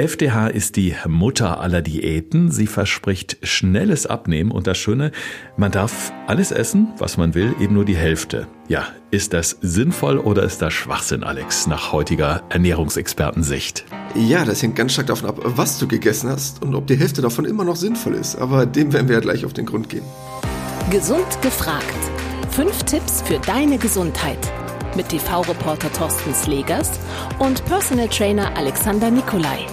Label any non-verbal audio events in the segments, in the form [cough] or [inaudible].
FDH ist die Mutter aller Diäten. Sie verspricht schnelles Abnehmen und das Schöne, man darf alles essen, was man will, eben nur die Hälfte. Ja, ist das sinnvoll oder ist das Schwachsinn, Alex, nach heutiger Ernährungsexpertensicht? Ja, das hängt ganz stark davon ab, was du gegessen hast und ob die Hälfte davon immer noch sinnvoll ist. Aber dem werden wir ja gleich auf den Grund gehen. Gesund gefragt. Fünf Tipps für deine Gesundheit mit TV-Reporter Thorsten Slegers und Personal Trainer Alexander Nikolai.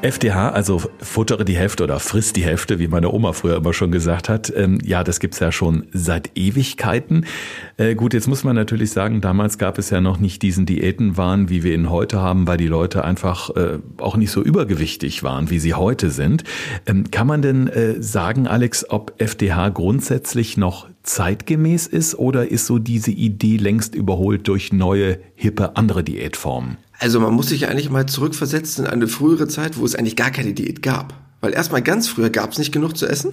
FDH, also futtere die Hälfte oder frisst die Hälfte, wie meine Oma früher immer schon gesagt hat. Ähm, ja, das gibt's ja schon seit Ewigkeiten. Äh, gut, jetzt muss man natürlich sagen, damals gab es ja noch nicht diesen Diätenwahn, wie wir ihn heute haben, weil die Leute einfach äh, auch nicht so übergewichtig waren, wie sie heute sind. Ähm, kann man denn äh, sagen, Alex, ob FDH grundsätzlich noch zeitgemäß ist oder ist so diese Idee längst überholt durch neue, hippe, andere Diätformen? Also man muss sich ja eigentlich mal zurückversetzen in eine frühere Zeit, wo es eigentlich gar keine Diät gab. Weil erstmal ganz früher gab es nicht genug zu essen.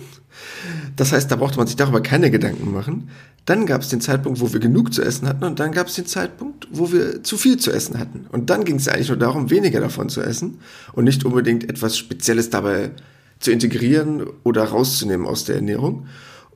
Das heißt, da brauchte man sich darüber keine Gedanken machen. Dann gab es den Zeitpunkt, wo wir genug zu essen hatten und dann gab es den Zeitpunkt, wo wir zu viel zu essen hatten. Und dann ging es eigentlich nur darum, weniger davon zu essen und nicht unbedingt etwas Spezielles dabei zu integrieren oder rauszunehmen aus der Ernährung.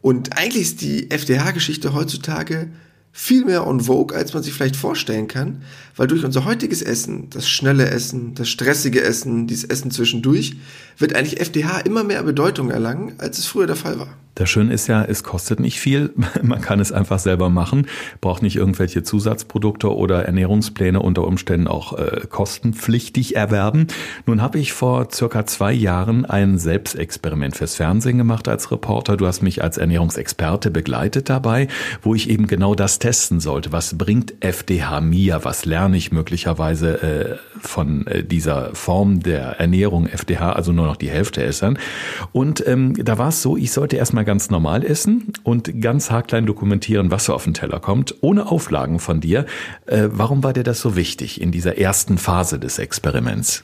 Und eigentlich ist die FDH-Geschichte heutzutage viel mehr on vogue, als man sich vielleicht vorstellen kann, weil durch unser heutiges Essen, das schnelle Essen, das stressige Essen, dieses Essen zwischendurch, wird eigentlich FDH immer mehr Bedeutung erlangen, als es früher der Fall war. Das Schöne ist ja, es kostet nicht viel. [laughs] Man kann es einfach selber machen, braucht nicht irgendwelche Zusatzprodukte oder Ernährungspläne unter Umständen auch äh, kostenpflichtig erwerben. Nun habe ich vor circa zwei Jahren ein Selbstexperiment fürs Fernsehen gemacht als Reporter. Du hast mich als Ernährungsexperte begleitet dabei, wo ich eben genau das testen sollte. Was bringt FDH mir? Was lerne ich möglicherweise äh, von äh, dieser Form der Ernährung FDH, also nur noch die Hälfte essen? Und ähm, da war es so, ich sollte erstmal ganz normal essen und ganz haarklein dokumentieren, was so auf den Teller kommt, ohne Auflagen von dir. Äh, warum war dir das so wichtig in dieser ersten Phase des Experiments?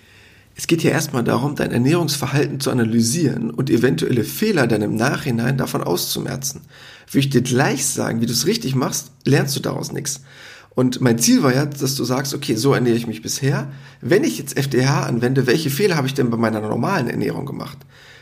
Es geht hier erstmal darum, dein Ernährungsverhalten zu analysieren und eventuelle Fehler dann im Nachhinein davon auszumerzen. Will ich dir gleich sagen, wie du es richtig machst, lernst du daraus nichts. Und mein Ziel war ja, dass du sagst, okay, so ernähre ich mich bisher. Wenn ich jetzt FDH anwende, welche Fehler habe ich denn bei meiner normalen Ernährung gemacht?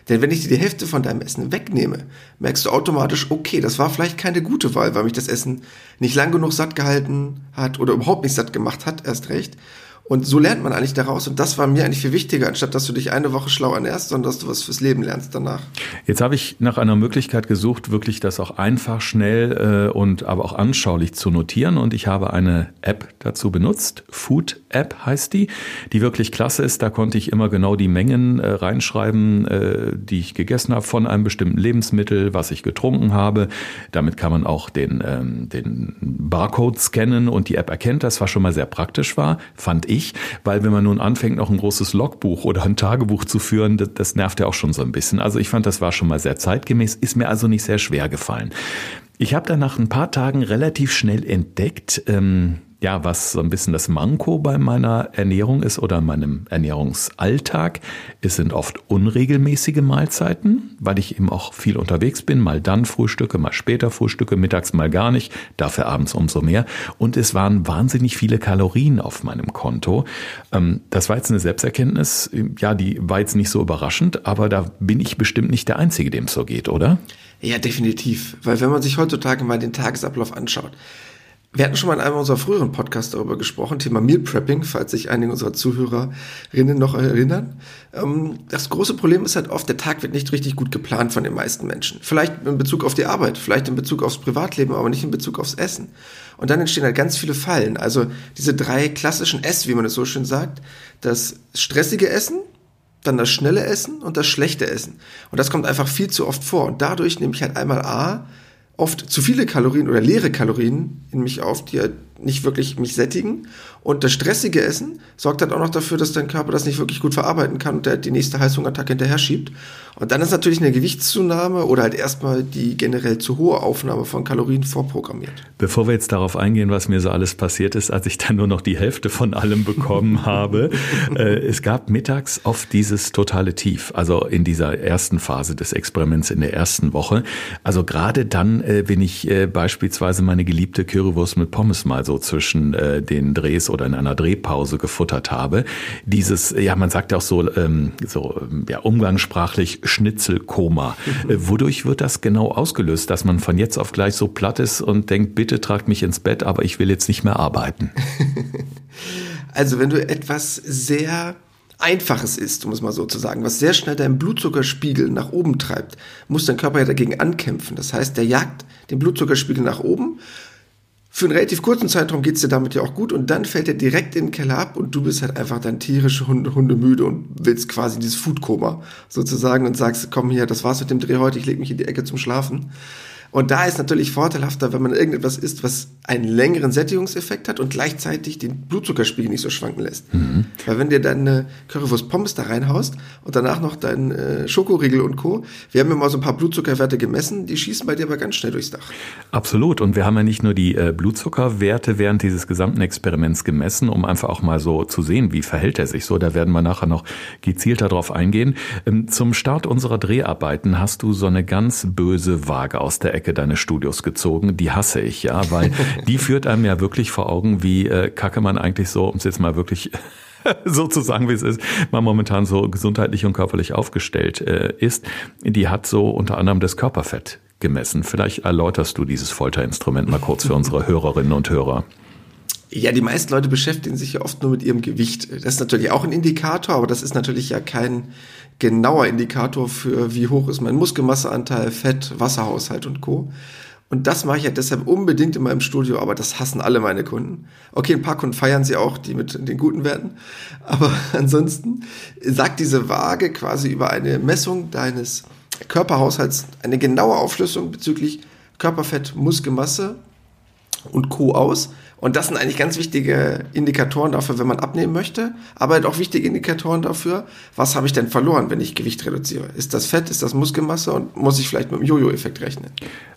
Denn wenn ich dir die Hälfte von deinem Essen wegnehme, merkst du automatisch, okay, das war vielleicht keine gute Wahl, weil mich das Essen nicht lang genug satt gehalten hat oder überhaupt nicht satt gemacht hat, erst recht. Und so lernt man eigentlich daraus. Und das war mir eigentlich viel wichtiger, anstatt dass du dich eine Woche schlau ernährst, sondern dass du was fürs Leben lernst danach. Jetzt habe ich nach einer Möglichkeit gesucht, wirklich das auch einfach, schnell äh, und aber auch anschaulich zu notieren. Und ich habe eine App dazu benutzt. Food App heißt die, die wirklich klasse ist. Da konnte ich immer genau die Mengen äh, reinschreiben, äh, die ich gegessen habe von einem bestimmten Lebensmittel, was ich getrunken habe. Damit kann man auch den, ähm, den Barcode scannen und die App erkennt das, was schon mal sehr praktisch war, fand ich ich, weil wenn man nun anfängt, noch ein großes Logbuch oder ein Tagebuch zu führen, das, das nervt ja auch schon so ein bisschen. Also ich fand, das war schon mal sehr zeitgemäß, ist mir also nicht sehr schwer gefallen. Ich habe dann nach ein paar Tagen relativ schnell entdeckt, ähm, ja, was so ein bisschen das Manko bei meiner Ernährung ist oder meinem Ernährungsalltag. Es sind oft unregelmäßige Mahlzeiten, weil ich eben auch viel unterwegs bin, mal dann frühstücke, mal später frühstücke, mittags mal gar nicht, dafür abends umso mehr. Und es waren wahnsinnig viele Kalorien auf meinem Konto. Ähm, das war jetzt eine Selbsterkenntnis, ja, die war jetzt nicht so überraschend, aber da bin ich bestimmt nicht der Einzige, dem es so geht, oder? Ja, definitiv. Weil wenn man sich heutzutage mal den Tagesablauf anschaut, wir hatten schon mal in einem unserer früheren Podcasts darüber gesprochen, Thema Meal Prepping, falls sich einige unserer Zuhörerinnen noch erinnern. Ähm, das große Problem ist halt oft, der Tag wird nicht richtig gut geplant von den meisten Menschen. Vielleicht in Bezug auf die Arbeit, vielleicht in Bezug aufs Privatleben, aber nicht in Bezug aufs Essen. Und dann entstehen halt ganz viele Fallen. Also diese drei klassischen S, wie man es so schön sagt, das stressige Essen, dann das schnelle Essen und das schlechte Essen. Und das kommt einfach viel zu oft vor. Und dadurch nehme ich halt einmal A, oft zu viele Kalorien oder leere Kalorien in mich auf, die halt nicht wirklich mich sättigen. Und das stressige Essen sorgt dann auch noch dafür, dass dein Körper das nicht wirklich gut verarbeiten kann und der die nächste Heißhungerattacke hinterher schiebt. Und dann ist natürlich eine Gewichtszunahme oder halt erstmal die generell zu hohe Aufnahme von Kalorien vorprogrammiert. Bevor wir jetzt darauf eingehen, was mir so alles passiert ist, als ich dann nur noch die Hälfte von allem bekommen [laughs] habe, äh, es gab mittags oft dieses totale Tief, also in dieser ersten Phase des Experiments in der ersten Woche. Also gerade dann, äh, wenn ich äh, beispielsweise meine geliebte Currywurst mit Pommes mal mal so zwischen äh, den Drehs oder in einer Drehpause gefuttert habe. Dieses, ja, man sagt ja auch so, ähm, so ja, umgangssprachlich Schnitzelkoma. Äh, wodurch wird das genau ausgelöst, dass man von jetzt auf gleich so platt ist und denkt, bitte tragt mich ins Bett, aber ich will jetzt nicht mehr arbeiten? [laughs] also wenn du etwas sehr Einfaches ist, um es mal so zu sagen, was sehr schnell deinen Blutzuckerspiegel nach oben treibt, muss dein Körper ja dagegen ankämpfen. Das heißt, der jagt den Blutzuckerspiegel nach oben. Für einen relativ kurzen Zeitraum geht es dir damit ja auch gut und dann fällt er direkt in den Keller ab und du bist halt einfach dann tierische Hunde, Hunde müde und willst quasi dieses Foodkoma sozusagen und sagst, komm hier, das war's mit dem Dreh heute, ich leg mich in die Ecke zum Schlafen. Und da ist natürlich vorteilhafter, wenn man irgendetwas isst, was einen längeren Sättigungseffekt hat und gleichzeitig den Blutzuckerspiegel nicht so schwanken lässt. Mhm. Weil wenn dir deine Currywurst Pommes da reinhaust und danach noch dein äh, Schokoriegel und Co., wir haben ja mal so ein paar Blutzuckerwerte gemessen, die schießen bei dir aber ganz schnell durchs Dach. Absolut. Und wir haben ja nicht nur die äh, Blutzuckerwerte während dieses gesamten Experiments gemessen, um einfach auch mal so zu sehen, wie verhält er sich so. Da werden wir nachher noch gezielter drauf eingehen. Ähm, zum Start unserer Dreharbeiten hast du so eine ganz böse Waage aus der Ecke Ecke deines Studios gezogen. Die hasse ich, ja, weil [laughs] die führt einem ja wirklich vor Augen, wie äh, kacke man eigentlich so, um es jetzt mal wirklich [laughs] so zu sagen, wie es ist, man momentan so gesundheitlich und körperlich aufgestellt äh, ist. Die hat so unter anderem das Körperfett gemessen. Vielleicht erläuterst du dieses Folterinstrument mal kurz für unsere Hörerinnen und Hörer. Ja, die meisten Leute beschäftigen sich ja oft nur mit ihrem Gewicht. Das ist natürlich auch ein Indikator, aber das ist natürlich ja kein genauer Indikator für, wie hoch ist mein Muskelmasseanteil, Fett, Wasserhaushalt und Co. Und das mache ich ja deshalb unbedingt in meinem Studio, aber das hassen alle meine Kunden. Okay, ein paar Kunden feiern sie auch, die mit den guten Werten. Aber [laughs] ansonsten sagt diese Waage quasi über eine Messung deines Körperhaushalts eine genaue Aufschlüsselung bezüglich Körperfett, Muskelmasse und Co. aus. Und das sind eigentlich ganz wichtige Indikatoren dafür, wenn man abnehmen möchte, aber halt auch wichtige Indikatoren dafür, was habe ich denn verloren, wenn ich Gewicht reduziere? Ist das Fett, ist das Muskelmasse und muss ich vielleicht mit dem Jojo-Effekt rechnen?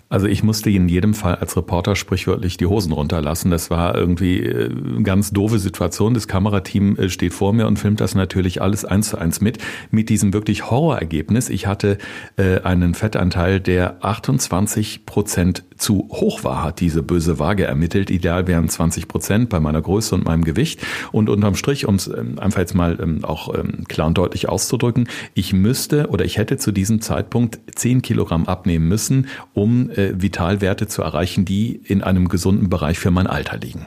Also ich musste in jedem Fall als Reporter sprichwörtlich die Hosen runterlassen. Das war irgendwie eine äh, ganz doofe Situation. Das Kamerateam äh, steht vor mir und filmt das natürlich alles eins zu eins mit. Mit diesem wirklich Horrorergebnis. Ich hatte äh, einen Fettanteil, der 28 Prozent zu hoch war, hat diese böse Waage ermittelt. Ideal wären 20 Prozent bei meiner Größe und meinem Gewicht. Und unterm Strich, um es ähm, einfach jetzt mal ähm, auch ähm, klar und deutlich auszudrücken, ich müsste oder ich hätte zu diesem Zeitpunkt 10 Kilogramm abnehmen müssen, um äh, Vitalwerte zu erreichen, die in einem gesunden Bereich für mein Alter liegen.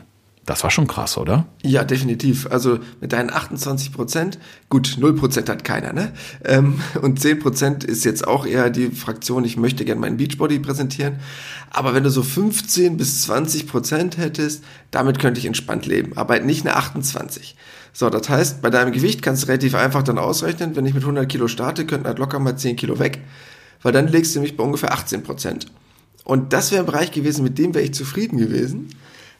Das war schon krass, oder? Ja, definitiv. Also mit deinen 28 Prozent, gut, 0 Prozent hat keiner, ne? Ähm, und 10 Prozent ist jetzt auch eher die Fraktion, ich möchte gerne meinen Beachbody präsentieren. Aber wenn du so 15 bis 20 Prozent hättest, damit könnte ich entspannt leben. Aber nicht eine 28. So, das heißt, bei deinem Gewicht kannst du relativ einfach dann ausrechnen, wenn ich mit 100 Kilo starte, könnten halt locker mal 10 Kilo weg. Weil dann legst du mich bei ungefähr 18 Prozent. Und das wäre ein Bereich gewesen, mit dem wäre ich zufrieden gewesen.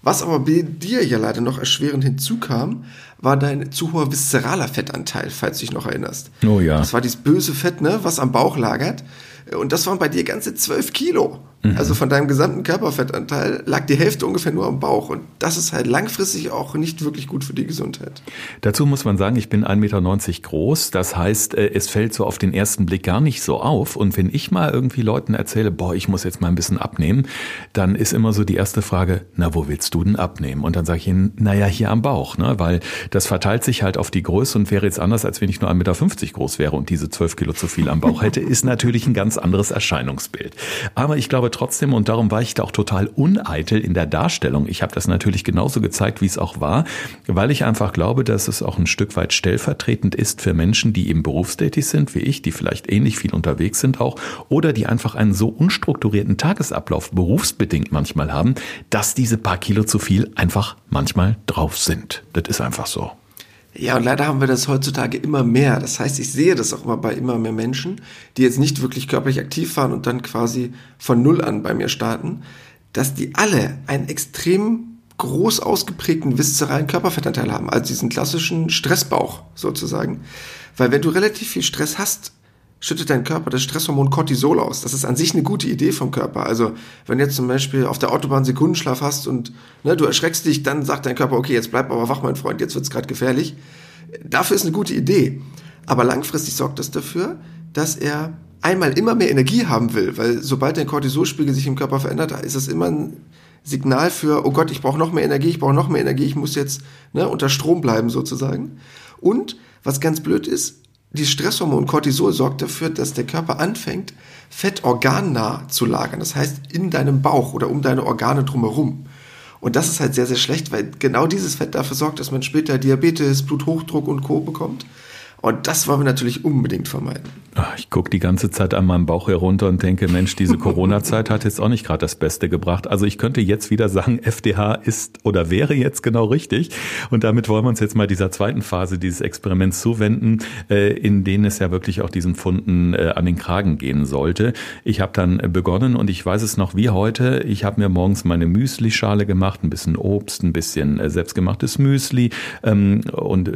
Was aber bei dir ja leider noch erschwerend hinzukam, war dein zu hoher viszeraler Fettanteil, falls du dich noch erinnerst. Oh ja. Das war dieses böse Fett, ne, was am Bauch lagert. Und das waren bei dir ganze zwölf Kilo. Mhm. Also von deinem gesamten Körperfettanteil lag die Hälfte ungefähr nur am Bauch. Und das ist halt langfristig auch nicht wirklich gut für die Gesundheit. Dazu muss man sagen, ich bin 1,90 Meter groß. Das heißt, äh, es fällt so auf den ersten Blick gar nicht so auf. Und wenn ich mal irgendwie Leuten erzähle, boah, ich muss jetzt mal ein bisschen abnehmen, dann ist immer so die erste Frage, na, wo willst du denn abnehmen? Und dann sage ich ihnen, naja, hier am Bauch, ne? Weil das verteilt sich halt auf die Größe und wäre jetzt anders, als wenn ich nur 1,50 Meter groß wäre und diese 12 Kilo zu viel am Bauch hätte, ist natürlich ein ganz anderes Erscheinungsbild. Aber ich glaube trotzdem, und darum war ich da auch total uneitel in der Darstellung. Ich habe das natürlich genauso gezeigt, wie es auch war, weil ich einfach glaube, dass es auch ein Stück weit stellvertretend ist für Menschen, die eben berufstätig sind, wie ich, die vielleicht ähnlich viel unterwegs sind auch, oder die einfach einen so unstrukturierten Tagesablauf berufsbedingt manchmal haben, dass diese paar Kilo zu viel einfach manchmal drauf sind. Das ist einfach so. Ja, und leider haben wir das heutzutage immer mehr. Das heißt, ich sehe das auch immer bei immer mehr Menschen, die jetzt nicht wirklich körperlich aktiv waren und dann quasi von Null an bei mir starten, dass die alle einen extrem groß ausgeprägten viszeralen Körperfettanteil haben, also diesen klassischen Stressbauch sozusagen. Weil wenn du relativ viel Stress hast, schüttet dein Körper das Stresshormon Cortisol aus. Das ist an sich eine gute Idee vom Körper. Also wenn jetzt zum Beispiel auf der Autobahn Sekundenschlaf hast und ne, du erschreckst dich, dann sagt dein Körper, okay, jetzt bleib aber wach, mein Freund, jetzt wird's gerade gefährlich. Dafür ist eine gute Idee. Aber langfristig sorgt das dafür, dass er einmal immer mehr Energie haben will, weil sobald dein Cortisolspiegel sich im Körper verändert, ist es immer ein Signal für, oh Gott, ich brauche noch mehr Energie, ich brauche noch mehr Energie, ich muss jetzt ne, unter Strom bleiben sozusagen. Und was ganz blöd ist, die Stresshormon Cortisol sorgt dafür, dass der Körper anfängt, Fett organnah zu lagern. Das heißt, in deinem Bauch oder um deine Organe drumherum. Und das ist halt sehr, sehr schlecht, weil genau dieses Fett dafür sorgt, dass man später Diabetes, Bluthochdruck und Co. bekommt. Und das wollen wir natürlich unbedingt vermeiden. Ich gucke die ganze Zeit an meinem Bauch herunter und denke, Mensch, diese Corona-Zeit hat jetzt auch nicht gerade das Beste gebracht. Also ich könnte jetzt wieder sagen, FDH ist oder wäre jetzt genau richtig. Und damit wollen wir uns jetzt mal dieser zweiten Phase dieses Experiments zuwenden, äh, in denen es ja wirklich auch diesen Funden äh, an den Kragen gehen sollte. Ich habe dann begonnen und ich weiß es noch wie heute. Ich habe mir morgens meine Müsli-Schale gemacht, ein bisschen Obst, ein bisschen äh, selbstgemachtes Müsli ähm, und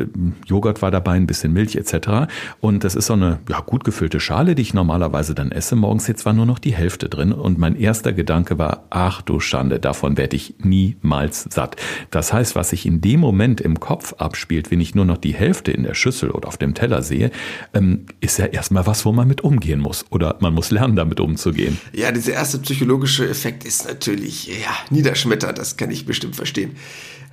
Joghurt war dabei, ein bisschen Milch etc. Und das ist so eine ja, gut gefüllte Schale, die ich normalerweise dann esse morgens. Jetzt war nur noch die Hälfte drin und mein erster Gedanke war, ach du Schande, davon werde ich niemals satt. Das heißt, was sich in dem Moment im Kopf abspielt, wenn ich nur noch die Hälfte in der Schüssel oder auf dem Teller sehe, ähm, ist ja erstmal was, wo man mit umgehen muss oder man muss lernen, damit umzugehen. Ja, dieser erste psychologische Effekt ist natürlich ja, niederschmetternd, das kann ich bestimmt verstehen.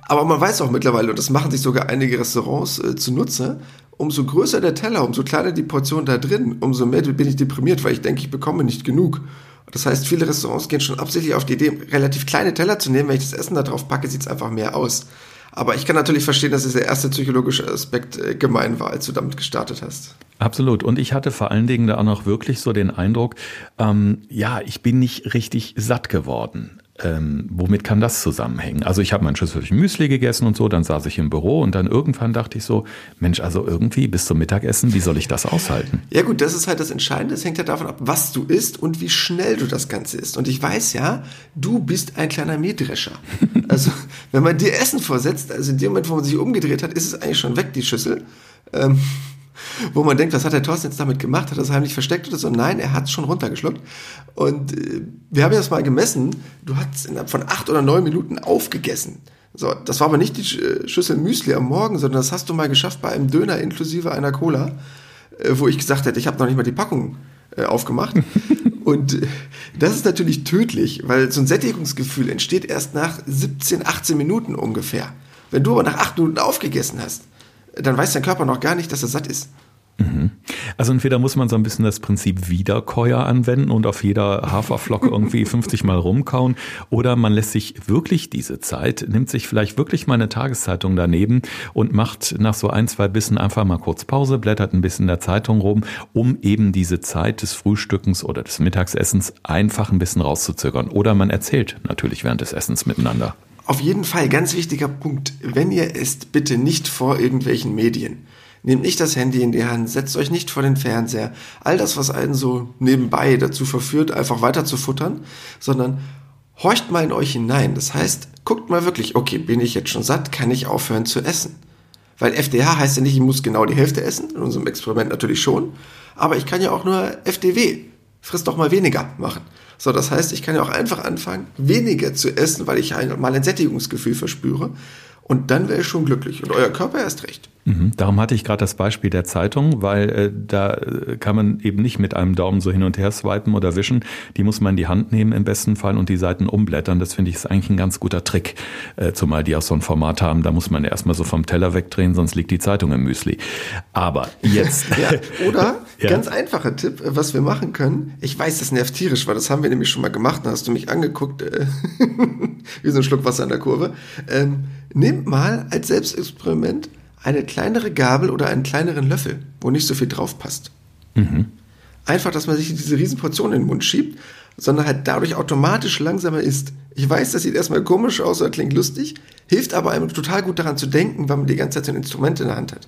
Aber man weiß auch mittlerweile, und das machen sich sogar einige Restaurants äh, zunutze, umso größer der Teller, umso kleiner die Portion da drin, umso mehr bin ich deprimiert, weil ich denke, ich bekomme nicht genug. Das heißt, viele Restaurants gehen schon absichtlich auf die Idee, relativ kleine Teller zu nehmen. Wenn ich das Essen da drauf packe, sieht es einfach mehr aus. Aber ich kann natürlich verstehen, dass dieser erste psychologische Aspekt äh, gemein war, als du damit gestartet hast. Absolut. Und ich hatte vor allen Dingen da auch noch wirklich so den Eindruck, ähm, ja, ich bin nicht richtig satt geworden ähm, womit kann das zusammenhängen? Also ich habe mein Schüsselchen Müsli gegessen und so, dann saß ich im Büro und dann irgendwann dachte ich so, Mensch, also irgendwie bis zum Mittagessen, wie soll ich das aushalten? Ja gut, das ist halt das Entscheidende. Es hängt ja davon ab, was du isst und wie schnell du das Ganze isst. Und ich weiß ja, du bist ein kleiner Mähdrescher. [laughs] Also wenn man dir Essen vorsetzt, also in dem Moment, wo man sich umgedreht hat, ist es eigentlich schon weg, die Schüssel. Ähm, [laughs] wo man denkt, was hat der Thorsten jetzt damit gemacht? Hat er das heimlich versteckt oder so? Nein, er hat es schon runtergeschluckt. Und äh, wir haben das mal gemessen. Du hast innerhalb von acht oder neun Minuten aufgegessen. So, das war aber nicht die äh, Schüssel Müsli am Morgen, sondern das hast du mal geschafft bei einem Döner inklusive einer Cola, äh, wo ich gesagt hätte, ich habe noch nicht mal die Packung äh, aufgemacht. [laughs] Und äh, das ist natürlich tödlich, weil so ein Sättigungsgefühl entsteht erst nach 17, 18 Minuten ungefähr. Wenn du aber nach acht Minuten aufgegessen hast, dann weiß dein Körper noch gar nicht, dass er satt ist. Mhm. Also entweder muss man so ein bisschen das Prinzip Wiederkäuer anwenden und auf jeder Haferflocke irgendwie [laughs] 50 Mal rumkauen oder man lässt sich wirklich diese Zeit, nimmt sich vielleicht wirklich mal eine Tageszeitung daneben und macht nach so ein, zwei Bissen einfach mal kurz Pause, blättert ein bisschen in der Zeitung rum, um eben diese Zeit des Frühstückens oder des Mittagsessens einfach ein bisschen rauszuzögern. Oder man erzählt natürlich während des Essens miteinander. Auf jeden Fall, ganz wichtiger Punkt. Wenn ihr esst, bitte nicht vor irgendwelchen Medien. Nehmt nicht das Handy in die Hand, setzt euch nicht vor den Fernseher. All das, was einen so nebenbei dazu verführt, einfach weiter zu futtern, sondern horcht mal in euch hinein. Das heißt, guckt mal wirklich, okay, bin ich jetzt schon satt, kann ich aufhören zu essen? Weil FDH heißt ja nicht, ich muss genau die Hälfte essen, in unserem Experiment natürlich schon, aber ich kann ja auch nur FDW, frisst doch mal weniger machen. So, das heißt, ich kann ja auch einfach anfangen, weniger zu essen, weil ich mal ein Sättigungsgefühl verspüre. Und dann wäre ich schon glücklich. Und euer Körper erst recht. Mhm. Darum hatte ich gerade das Beispiel der Zeitung, weil äh, da äh, kann man eben nicht mit einem Daumen so hin und her swipen oder wischen. Die muss man in die Hand nehmen im besten Fall und die Seiten umblättern. Das finde ich ist eigentlich ein ganz guter Trick, äh, zumal die auch so ein Format haben. Da muss man erstmal so vom Teller wegdrehen, sonst liegt die Zeitung im Müsli. Aber jetzt. [laughs] ja, oder [laughs] ja. ganz einfacher Tipp, was wir machen können. Ich weiß, das nervt tierisch, weil das haben wir nämlich schon mal gemacht. Da hast du mich angeguckt, äh, [laughs] wie so ein Schluck Wasser in der Kurve. Ähm, nehmt mal als Selbstexperiment eine kleinere Gabel oder einen kleineren Löffel, wo nicht so viel drauf passt. Mhm. Einfach, dass man sich diese Riesenportion in den Mund schiebt, sondern halt dadurch automatisch langsamer isst. Ich weiß, das sieht erstmal komisch aus oder klingt lustig, hilft aber einem total gut daran zu denken, weil man die ganze Zeit so ein Instrument in der Hand hat.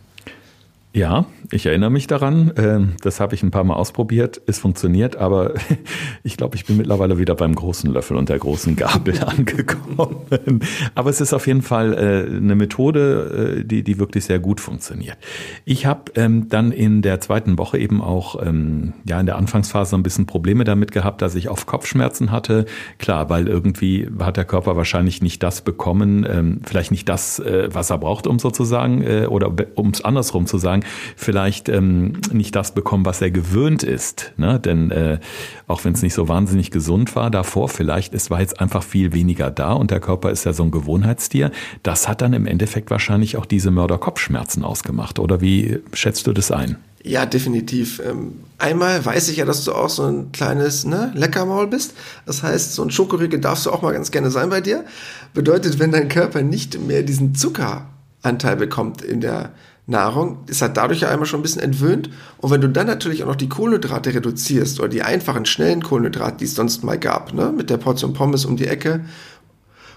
Ja, ich erinnere mich daran. Ähm, das habe ich ein paar Mal ausprobiert. Es funktioniert, aber [laughs] ich glaube, ich bin mittlerweile wieder beim großen Löffel und der großen Gabel [laughs] angekommen. Aber es ist auf jeden Fall äh, eine Methode, äh, die, die wirklich sehr gut funktioniert. Ich habe ähm, dann in der zweiten Woche eben auch ähm, ja in der Anfangsphase ein bisschen Probleme damit gehabt, dass ich auf Kopfschmerzen hatte. Klar, weil irgendwie hat der Körper wahrscheinlich nicht das bekommen, vielleicht nicht das, äh, was er braucht, um sozusagen, oder um es andersrum zu sagen, vielleicht ähm, nicht das bekommen, was er gewöhnt ist. Ne? Denn äh, auch wenn es nicht so wahnsinnig gesund war davor, vielleicht es war jetzt einfach viel weniger da und der Körper ist ja so ein Gewohnheitstier. Das hat dann im Endeffekt wahrscheinlich auch diese Mörderkopfschmerzen ausgemacht. Oder wie schätzt du das ein? Ja, definitiv. Ähm, einmal weiß ich ja, dass du auch so ein kleines ne, Leckermaul bist. Das heißt, so ein Schokoriegel darfst du auch mal ganz gerne sein bei dir. Bedeutet, wenn dein Körper nicht mehr diesen Zuckeranteil bekommt in der Nahrung, ist er dadurch ja einmal schon ein bisschen entwöhnt. Und wenn du dann natürlich auch noch die Kohlenhydrate reduzierst oder die einfachen, schnellen Kohlenhydrate, die es sonst mal gab, ne, mit der Portion Pommes um die Ecke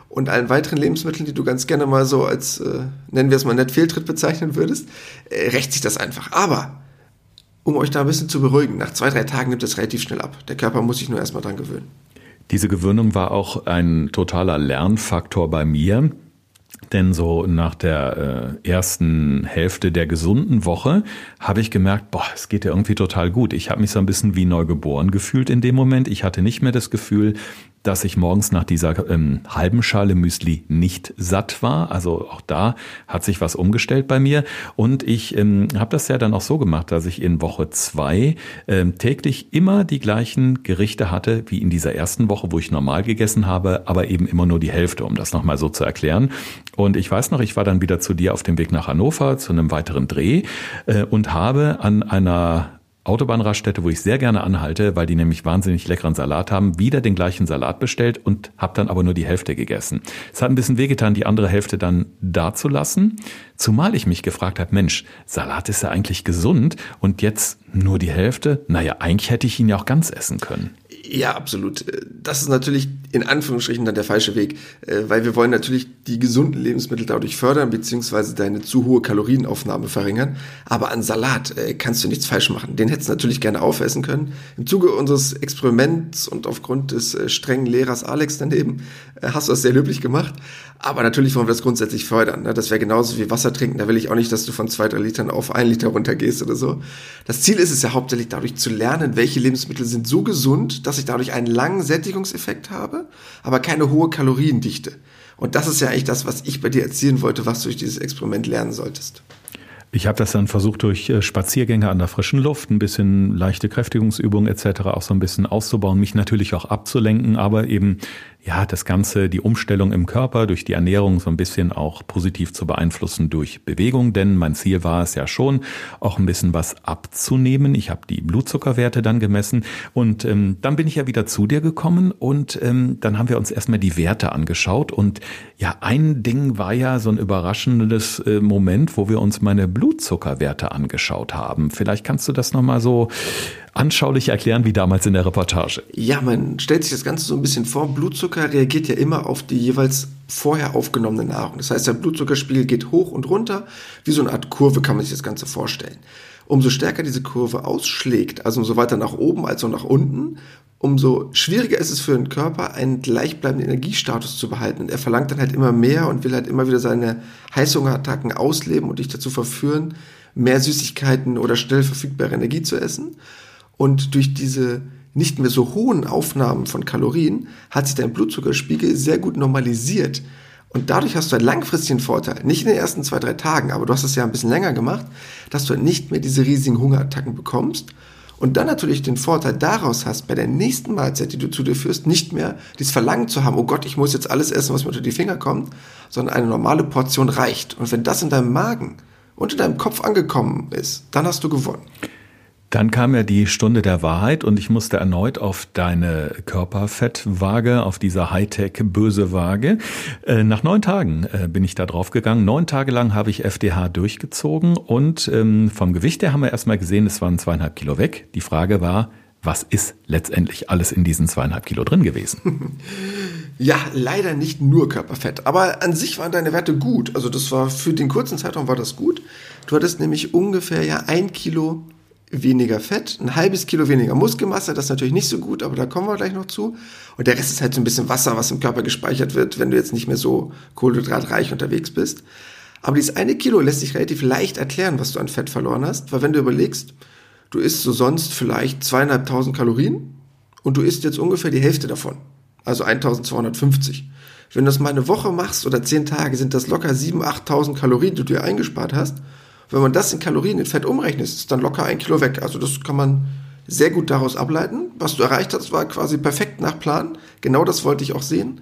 und allen weiteren Lebensmitteln, die du ganz gerne mal so als, äh, nennen wir es mal nett, Fehltritt bezeichnen würdest, äh, rächt sich das einfach. Aber um euch da ein bisschen zu beruhigen. Nach zwei, drei Tagen nimmt es relativ schnell ab. Der Körper muss sich nur erstmal dran gewöhnen. Diese Gewöhnung war auch ein totaler Lernfaktor bei mir. Denn so nach der äh, ersten Hälfte der gesunden Woche habe ich gemerkt, boah, es geht ja irgendwie total gut. Ich habe mich so ein bisschen wie neugeboren gefühlt in dem Moment. Ich hatte nicht mehr das Gefühl, dass ich morgens nach dieser ähm, halben Schale Müsli nicht satt war. Also auch da hat sich was umgestellt bei mir. Und ich ähm, habe das ja dann auch so gemacht, dass ich in Woche zwei ähm, täglich immer die gleichen Gerichte hatte wie in dieser ersten Woche, wo ich normal gegessen habe, aber eben immer nur die Hälfte, um das nochmal so zu erklären. Und ich weiß noch, ich war dann wieder zu dir auf dem Weg nach Hannover zu einem weiteren Dreh äh, und habe an einer Autobahnraststätte, wo ich sehr gerne anhalte, weil die nämlich wahnsinnig leckeren Salat haben, wieder den gleichen Salat bestellt und habe dann aber nur die Hälfte gegessen. Es hat ein bisschen wehgetan, die andere Hälfte dann da zu lassen, zumal ich mich gefragt habe, Mensch, Salat ist ja eigentlich gesund und jetzt nur die Hälfte? Naja, eigentlich hätte ich ihn ja auch ganz essen können. Ja, absolut. Das ist natürlich in Anführungsstrichen dann der falsche Weg, äh, weil wir wollen natürlich die gesunden Lebensmittel dadurch fördern, beziehungsweise deine zu hohe Kalorienaufnahme verringern. Aber an Salat äh, kannst du nichts falsch machen. Den hättest du natürlich gerne aufessen können. Im Zuge unseres Experiments und aufgrund des äh, strengen Lehrers Alex daneben hast du das sehr löblich gemacht. Aber natürlich wollen wir das grundsätzlich fördern. Ne? Das wäre genauso wie Wasser trinken. Da will ich auch nicht, dass du von zwei, drei Litern auf ein Liter runtergehst oder so. Das Ziel ist es ja hauptsächlich dadurch zu lernen, welche Lebensmittel sind so gesund, dass ich dadurch einen langen Sättigungseffekt habe, aber keine hohe Kaloriendichte. Und das ist ja eigentlich das, was ich bei dir erzielen wollte, was du durch dieses Experiment lernen solltest. Ich habe das dann versucht durch äh, Spaziergänge an der frischen Luft, ein bisschen leichte Kräftigungsübungen etc. auch so ein bisschen auszubauen, mich natürlich auch abzulenken, aber eben ja, das Ganze, die Umstellung im Körper durch die Ernährung so ein bisschen auch positiv zu beeinflussen durch Bewegung, denn mein Ziel war es ja schon, auch ein bisschen was abzunehmen. Ich habe die Blutzuckerwerte dann gemessen und ähm, dann bin ich ja wieder zu dir gekommen und ähm, dann haben wir uns erstmal die Werte angeschaut und ja, ein Ding war ja so ein überraschendes äh, Moment, wo wir uns meine Blutzuckerwerte angeschaut haben. Vielleicht kannst du das nochmal so anschaulich erklären wie damals in der Reportage. Ja, man stellt sich das Ganze so ein bisschen vor. Blutzucker reagiert ja immer auf die jeweils vorher aufgenommene Nahrung. Das heißt, der Blutzuckerspiegel geht hoch und runter. Wie so eine Art Kurve kann man sich das Ganze vorstellen. Umso stärker diese Kurve ausschlägt, also umso weiter nach oben als auch nach unten, umso schwieriger ist es für den Körper, einen gleichbleibenden Energiestatus zu behalten. Und er verlangt dann halt immer mehr und will halt immer wieder seine Heißhungerattacken ausleben und dich dazu verführen, mehr Süßigkeiten oder schnell verfügbare Energie zu essen. Und durch diese nicht mehr so hohen Aufnahmen von Kalorien hat sich dein Blutzuckerspiegel sehr gut normalisiert. Und dadurch hast du einen langfristigen Vorteil. Nicht in den ersten zwei, drei Tagen, aber du hast es ja ein bisschen länger gemacht, dass du nicht mehr diese riesigen Hungerattacken bekommst. Und dann natürlich den Vorteil daraus hast, bei der nächsten Mahlzeit, die du zu dir führst, nicht mehr dieses Verlangen zu haben, oh Gott, ich muss jetzt alles essen, was mir unter die Finger kommt, sondern eine normale Portion reicht. Und wenn das in deinem Magen und in deinem Kopf angekommen ist, dann hast du gewonnen. Dann kam ja die Stunde der Wahrheit und ich musste erneut auf deine Körperfettwaage, auf dieser Hightech-böse Waage. Äh, nach neun Tagen äh, bin ich da drauf gegangen. Neun Tage lang habe ich FDH durchgezogen und ähm, vom Gewicht her haben wir erstmal gesehen, es waren zweieinhalb Kilo weg. Die Frage war, was ist letztendlich alles in diesen zweieinhalb Kilo drin gewesen? [laughs] Ja, leider nicht nur Körperfett, aber an sich waren deine Werte gut. Also das war für den kurzen Zeitraum war das gut. Du hattest nämlich ungefähr ja ein Kilo weniger Fett, ein halbes Kilo weniger Muskelmasse, das ist natürlich nicht so gut, aber da kommen wir gleich noch zu. Und der Rest ist halt so ein bisschen Wasser, was im Körper gespeichert wird, wenn du jetzt nicht mehr so kohlenhydratreich unterwegs bist. Aber dieses eine Kilo lässt sich relativ leicht erklären, was du an Fett verloren hast, weil wenn du überlegst, du isst so sonst vielleicht zweieinhalbtausend Kalorien und du isst jetzt ungefähr die Hälfte davon, also 1250. Wenn du das mal eine Woche machst oder zehn Tage, sind das locker 7.000, 8.000 Kalorien, die du dir eingespart hast. Wenn man das in Kalorien, in Fett umrechnet, ist dann locker ein Kilo weg. Also das kann man sehr gut daraus ableiten. Was du erreicht hast, war quasi perfekt nach Plan. Genau das wollte ich auch sehen.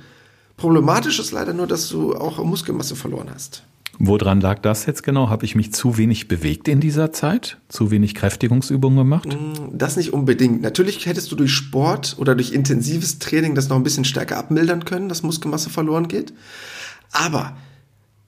Problematisch ist leider nur, dass du auch Muskelmasse verloren hast. Woran lag das jetzt genau? Habe ich mich zu wenig bewegt in dieser Zeit? Zu wenig Kräftigungsübungen gemacht? Mm, das nicht unbedingt. Natürlich hättest du durch Sport oder durch intensives Training das noch ein bisschen stärker abmildern können, dass Muskelmasse verloren geht. Aber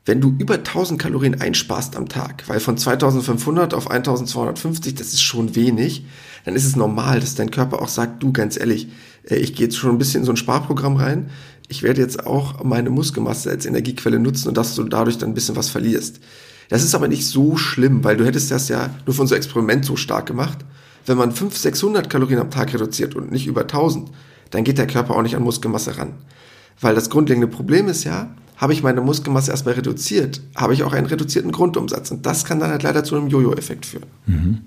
wenn du über 1000 Kalorien einsparst am Tag, weil von 2500 auf 1250, das ist schon wenig, dann ist es normal, dass dein Körper auch sagt, du ganz ehrlich, äh, ich gehe jetzt schon ein bisschen in so ein Sparprogramm rein, ich werde jetzt auch meine Muskelmasse als Energiequelle nutzen und dass du dadurch dann ein bisschen was verlierst. Das ist aber nicht so schlimm, weil du hättest das ja nur für unser Experiment so stark gemacht. Wenn man 500, 600 Kalorien am Tag reduziert und nicht über 1000, dann geht der Körper auch nicht an Muskelmasse ran. Weil das grundlegende Problem ist ja, habe ich meine Muskelmasse erstmal reduziert, habe ich auch einen reduzierten Grundumsatz. Und das kann dann halt leider zu einem Jojo-Effekt führen. Mhm.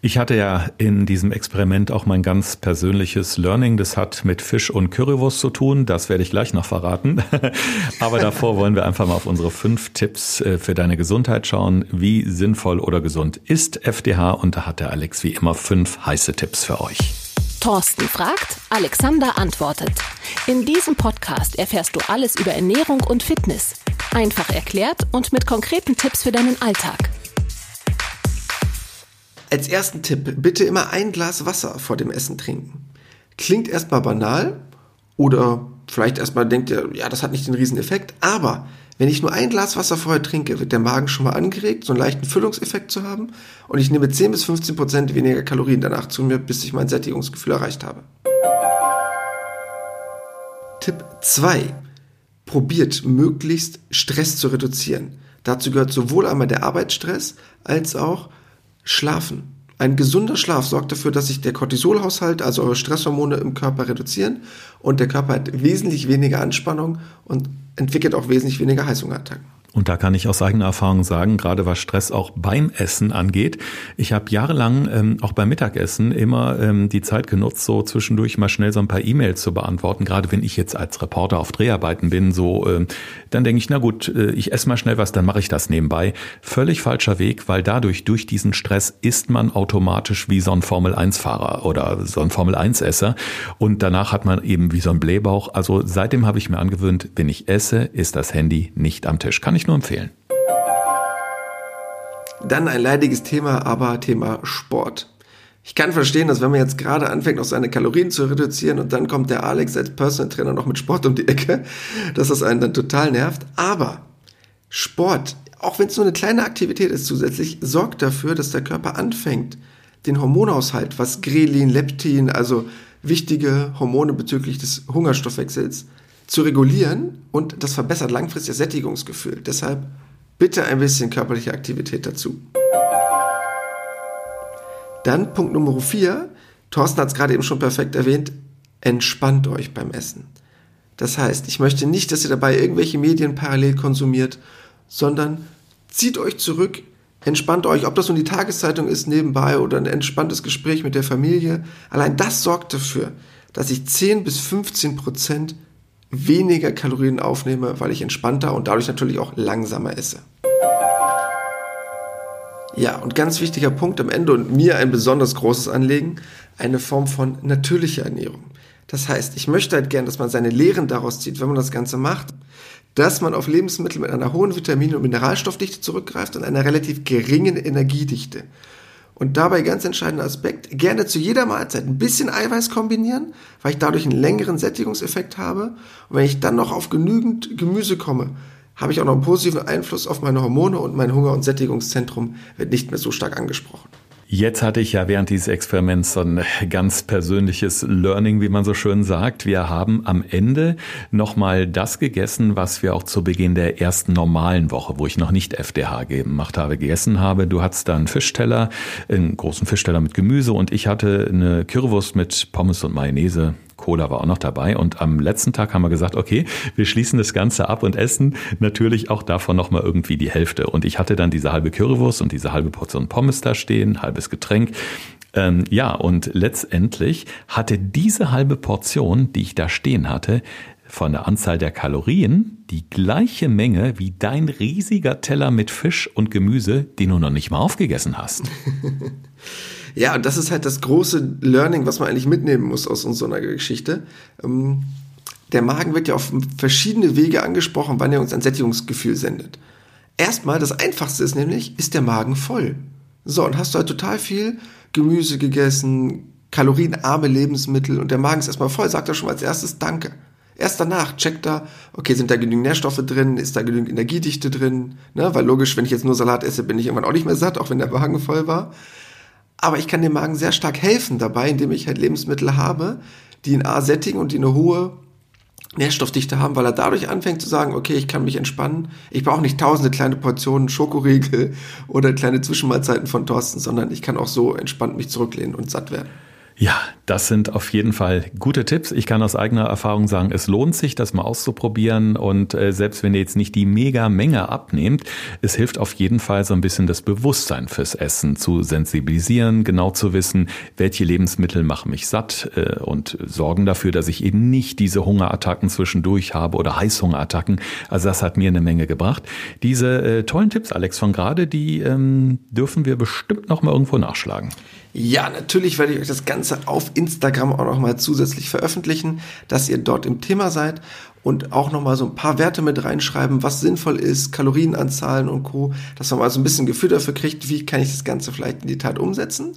Ich hatte ja in diesem Experiment auch mein ganz persönliches Learning. Das hat mit Fisch und Currywurst zu tun. Das werde ich gleich noch verraten. [laughs] Aber davor wollen wir einfach mal auf unsere fünf Tipps äh, für deine Gesundheit schauen. Wie sinnvoll oder gesund ist FDH? Und da hat der Alex wie immer fünf heiße Tipps für euch. Thorsten fragt, Alexander antwortet. In diesem Podcast erfährst du alles über Ernährung und Fitness. Einfach erklärt und mit konkreten Tipps für deinen Alltag. Als ersten Tipp, bitte immer ein Glas Wasser vor dem Essen trinken. Klingt erstmal banal oder vielleicht erstmal denkt ihr, ja, das hat nicht den Rieseneffekt, aber wenn ich nur ein Glas Wasser vorher trinke, wird der Magen schon mal angeregt, so einen leichten Füllungseffekt zu haben und ich nehme 10 bis 15 Prozent weniger Kalorien danach zu mir, bis ich mein Sättigungsgefühl erreicht habe. Tipp 2. Probiert möglichst Stress zu reduzieren. Dazu gehört sowohl einmal der Arbeitsstress als auch Schlafen. Ein gesunder Schlaf sorgt dafür, dass sich der Cortisolhaushalt, also eure Stresshormone im Körper reduzieren und der Körper hat wesentlich weniger Anspannung und entwickelt auch wesentlich weniger Heißhungerattacken. Und da kann ich aus eigener Erfahrung sagen, gerade was Stress auch beim Essen angeht. Ich habe jahrelang ähm, auch beim Mittagessen immer ähm, die Zeit genutzt, so zwischendurch mal schnell so ein paar E-Mails zu beantworten. Gerade wenn ich jetzt als Reporter auf Dreharbeiten bin, so ähm, dann denke ich, na gut, äh, ich esse mal schnell was, dann mache ich das nebenbei. Völlig falscher Weg, weil dadurch durch diesen Stress ist man automatisch wie so ein Formel 1 Fahrer oder so ein Formel 1 Esser und danach hat man eben wie so ein Blähbauch. Also seitdem habe ich mir angewöhnt, wenn ich esse, ist das Handy nicht am Tisch. Kann ich nur empfehlen. Dann ein leidiges Thema, aber Thema Sport. Ich kann verstehen, dass wenn man jetzt gerade anfängt, noch seine Kalorien zu reduzieren und dann kommt der Alex als Personal Trainer noch mit Sport um die Ecke, [laughs] dass das einen dann total nervt. Aber Sport, auch wenn es nur eine kleine Aktivität ist zusätzlich, sorgt dafür, dass der Körper anfängt, den Hormonaushalt, was Grelin, Leptin, also wichtige Hormone bezüglich des Hungerstoffwechsels, zu regulieren und das verbessert langfristig das Sättigungsgefühl. Deshalb bitte ein bisschen körperliche Aktivität dazu. Dann Punkt Nummer 4. Thorsten hat es gerade eben schon perfekt erwähnt. Entspannt euch beim Essen. Das heißt, ich möchte nicht, dass ihr dabei irgendwelche Medien parallel konsumiert, sondern zieht euch zurück, entspannt euch, ob das nun die Tageszeitung ist nebenbei oder ein entspanntes Gespräch mit der Familie. Allein das sorgt dafür, dass ich 10 bis 15 Prozent weniger Kalorien aufnehme, weil ich entspannter und dadurch natürlich auch langsamer esse. Ja, und ganz wichtiger Punkt am Ende und mir ein besonders großes Anliegen, eine Form von natürlicher Ernährung. Das heißt, ich möchte halt gern, dass man seine Lehren daraus zieht, wenn man das Ganze macht, dass man auf Lebensmittel mit einer hohen Vitamin- und Mineralstoffdichte zurückgreift und einer relativ geringen Energiedichte. Und dabei ganz entscheidender Aspekt, gerne zu jeder Mahlzeit ein bisschen Eiweiß kombinieren, weil ich dadurch einen längeren Sättigungseffekt habe. Und wenn ich dann noch auf genügend Gemüse komme, habe ich auch noch einen positiven Einfluss auf meine Hormone und mein Hunger- und Sättigungszentrum wird nicht mehr so stark angesprochen. Jetzt hatte ich ja während dieses Experiments so ein ganz persönliches Learning, wie man so schön sagt. Wir haben am Ende nochmal das gegessen, was wir auch zu Beginn der ersten normalen Woche, wo ich noch nicht FDH gemacht habe, gegessen habe. Du hattest da einen Fischteller, einen großen Fischteller mit Gemüse und ich hatte eine Currywurst mit Pommes und Mayonnaise Cola war auch noch dabei. Und am letzten Tag haben wir gesagt, okay, wir schließen das Ganze ab und essen natürlich auch davon nochmal irgendwie die Hälfte. Und ich hatte dann diese halbe Currywurst und diese halbe Portion Pommes da stehen, halbes Getränk. Ähm, ja, und letztendlich hatte diese halbe Portion, die ich da stehen hatte, von der Anzahl der Kalorien die gleiche Menge wie dein riesiger Teller mit Fisch und Gemüse, den du noch nicht mal aufgegessen hast. [laughs] ja, und das ist halt das große Learning, was man eigentlich mitnehmen muss aus einer Geschichte. Ähm, der Magen wird ja auf verschiedene Wege angesprochen, wann er uns ein Sättigungsgefühl sendet. Erstmal, das Einfachste ist nämlich, ist der Magen voll? So, und hast du halt total viel Gemüse gegessen, kalorienarme Lebensmittel und der Magen ist erstmal voll, sagt er schon mal als erstes Danke. Erst danach checkt er, okay, sind da genügend Nährstoffe drin, ist da genügend Energiedichte drin, ne? weil logisch, wenn ich jetzt nur Salat esse, bin ich irgendwann auch nicht mehr satt, auch wenn der Magen voll war. Aber ich kann dem Magen sehr stark helfen dabei, indem ich halt Lebensmittel habe, die ihn A sättigen und die eine hohe Nährstoffdichte haben, weil er dadurch anfängt zu sagen, okay, ich kann mich entspannen. Ich brauche nicht tausende kleine Portionen Schokoriegel [laughs] oder kleine Zwischenmahlzeiten von Thorsten, sondern ich kann auch so entspannt mich zurücklehnen und satt werden. Ja, das sind auf jeden Fall gute Tipps. Ich kann aus eigener Erfahrung sagen, es lohnt sich, das mal auszuprobieren. Und äh, selbst wenn ihr jetzt nicht die Mega-Menge abnehmt, es hilft auf jeden Fall so ein bisschen das Bewusstsein fürs Essen zu sensibilisieren, genau zu wissen, welche Lebensmittel machen mich satt äh, und sorgen dafür, dass ich eben nicht diese Hungerattacken zwischendurch habe oder Heißhungerattacken. Also das hat mir eine Menge gebracht. Diese äh, tollen Tipps, Alex von gerade, die ähm, dürfen wir bestimmt noch mal irgendwo nachschlagen. Ja, natürlich werde ich euch das Ganze auf Instagram auch nochmal zusätzlich veröffentlichen, dass ihr dort im Thema seid und auch nochmal so ein paar Werte mit reinschreiben, was sinnvoll ist, Kalorienanzahlen und Co., dass man mal so ein bisschen Gefühl dafür kriegt, wie kann ich das Ganze vielleicht in die Tat umsetzen.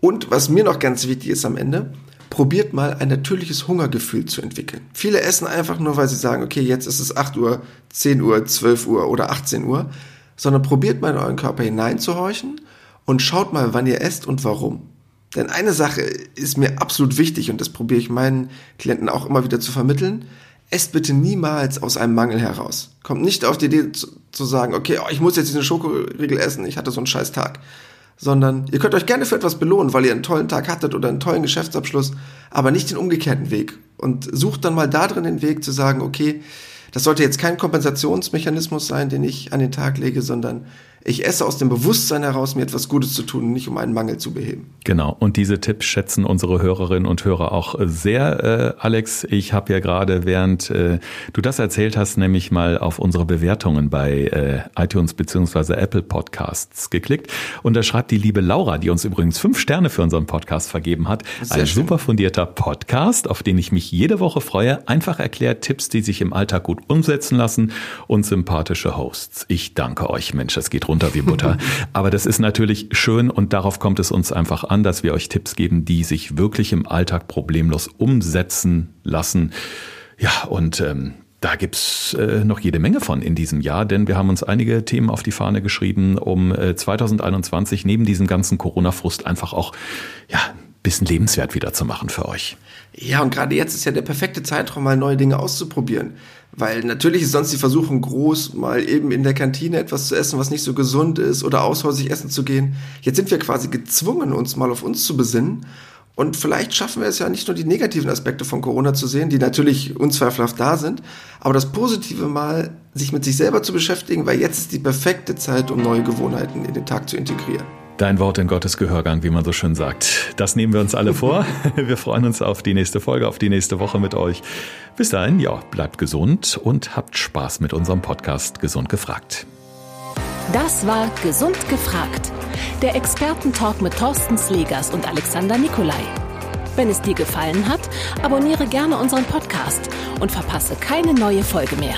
Und was mir noch ganz wichtig ist am Ende, probiert mal ein natürliches Hungergefühl zu entwickeln. Viele essen einfach nur, weil sie sagen, okay, jetzt ist es 8 Uhr, 10 Uhr, 12 Uhr oder 18 Uhr, sondern probiert mal in euren Körper hineinzuhorchen und schaut mal, wann ihr esst und warum. Denn eine Sache ist mir absolut wichtig und das probiere ich meinen Klienten auch immer wieder zu vermitteln. Esst bitte niemals aus einem Mangel heraus. Kommt nicht auf die Idee zu, zu sagen, okay, oh, ich muss jetzt diesen Schokoriegel essen, ich hatte so einen scheiß Tag. Sondern ihr könnt euch gerne für etwas belohnen, weil ihr einen tollen Tag hattet oder einen tollen Geschäftsabschluss, aber nicht den umgekehrten Weg. Und sucht dann mal da drin den Weg zu sagen, okay, das sollte jetzt kein Kompensationsmechanismus sein, den ich an den Tag lege, sondern ich esse aus dem Bewusstsein heraus, mir etwas Gutes zu tun, nicht um einen Mangel zu beheben. Genau. Und diese Tipps schätzen unsere Hörerinnen und Hörer auch sehr, äh, Alex. Ich habe ja gerade, während äh, du das erzählt hast, nämlich mal auf unsere Bewertungen bei äh, iTunes beziehungsweise Apple Podcasts geklickt. Und da schreibt die liebe Laura, die uns übrigens fünf Sterne für unseren Podcast vergeben hat. Sehr ein schön. super fundierter Podcast, auf den ich mich jede Woche freue. Einfach erklärt Tipps, die sich im Alltag gut umsetzen lassen und sympathische Hosts. Ich danke euch, Mensch, es geht runter wie Butter. [laughs] Aber das ist natürlich schön und darauf kommt es uns einfach an, dass wir euch Tipps geben, die sich wirklich im Alltag problemlos umsetzen lassen. Ja, und ähm, da gibt's äh, noch jede Menge von in diesem Jahr, denn wir haben uns einige Themen auf die Fahne geschrieben, um äh, 2021 neben diesem ganzen Corona-Frust einfach auch ja, bisschen lebenswert wieder zu machen für euch. Ja, und gerade jetzt ist ja der perfekte Zeitraum, mal neue Dinge auszuprobieren. Weil natürlich ist sonst die Versuchung groß, mal eben in der Kantine etwas zu essen, was nicht so gesund ist oder aushäusig essen zu gehen. Jetzt sind wir quasi gezwungen, uns mal auf uns zu besinnen. Und vielleicht schaffen wir es ja nicht nur die negativen Aspekte von Corona zu sehen, die natürlich unzweifelhaft da sind, aber das Positive mal, sich mit sich selber zu beschäftigen, weil jetzt ist die perfekte Zeit, um neue Gewohnheiten in den Tag zu integrieren. Dein Wort in Gottes Gehörgang, wie man so schön sagt. Das nehmen wir uns alle vor. [laughs] Wir freuen uns auf die nächste Folge, auf die nächste Woche mit euch. Bis dahin, ja, bleibt gesund und habt Spaß mit unserem Podcast Gesund gefragt. Das war Gesund gefragt. Der Expertentalk mit Thorsten Slegers und Alexander Nikolai. Wenn es dir gefallen hat, abonniere gerne unseren Podcast und verpasse keine neue Folge mehr.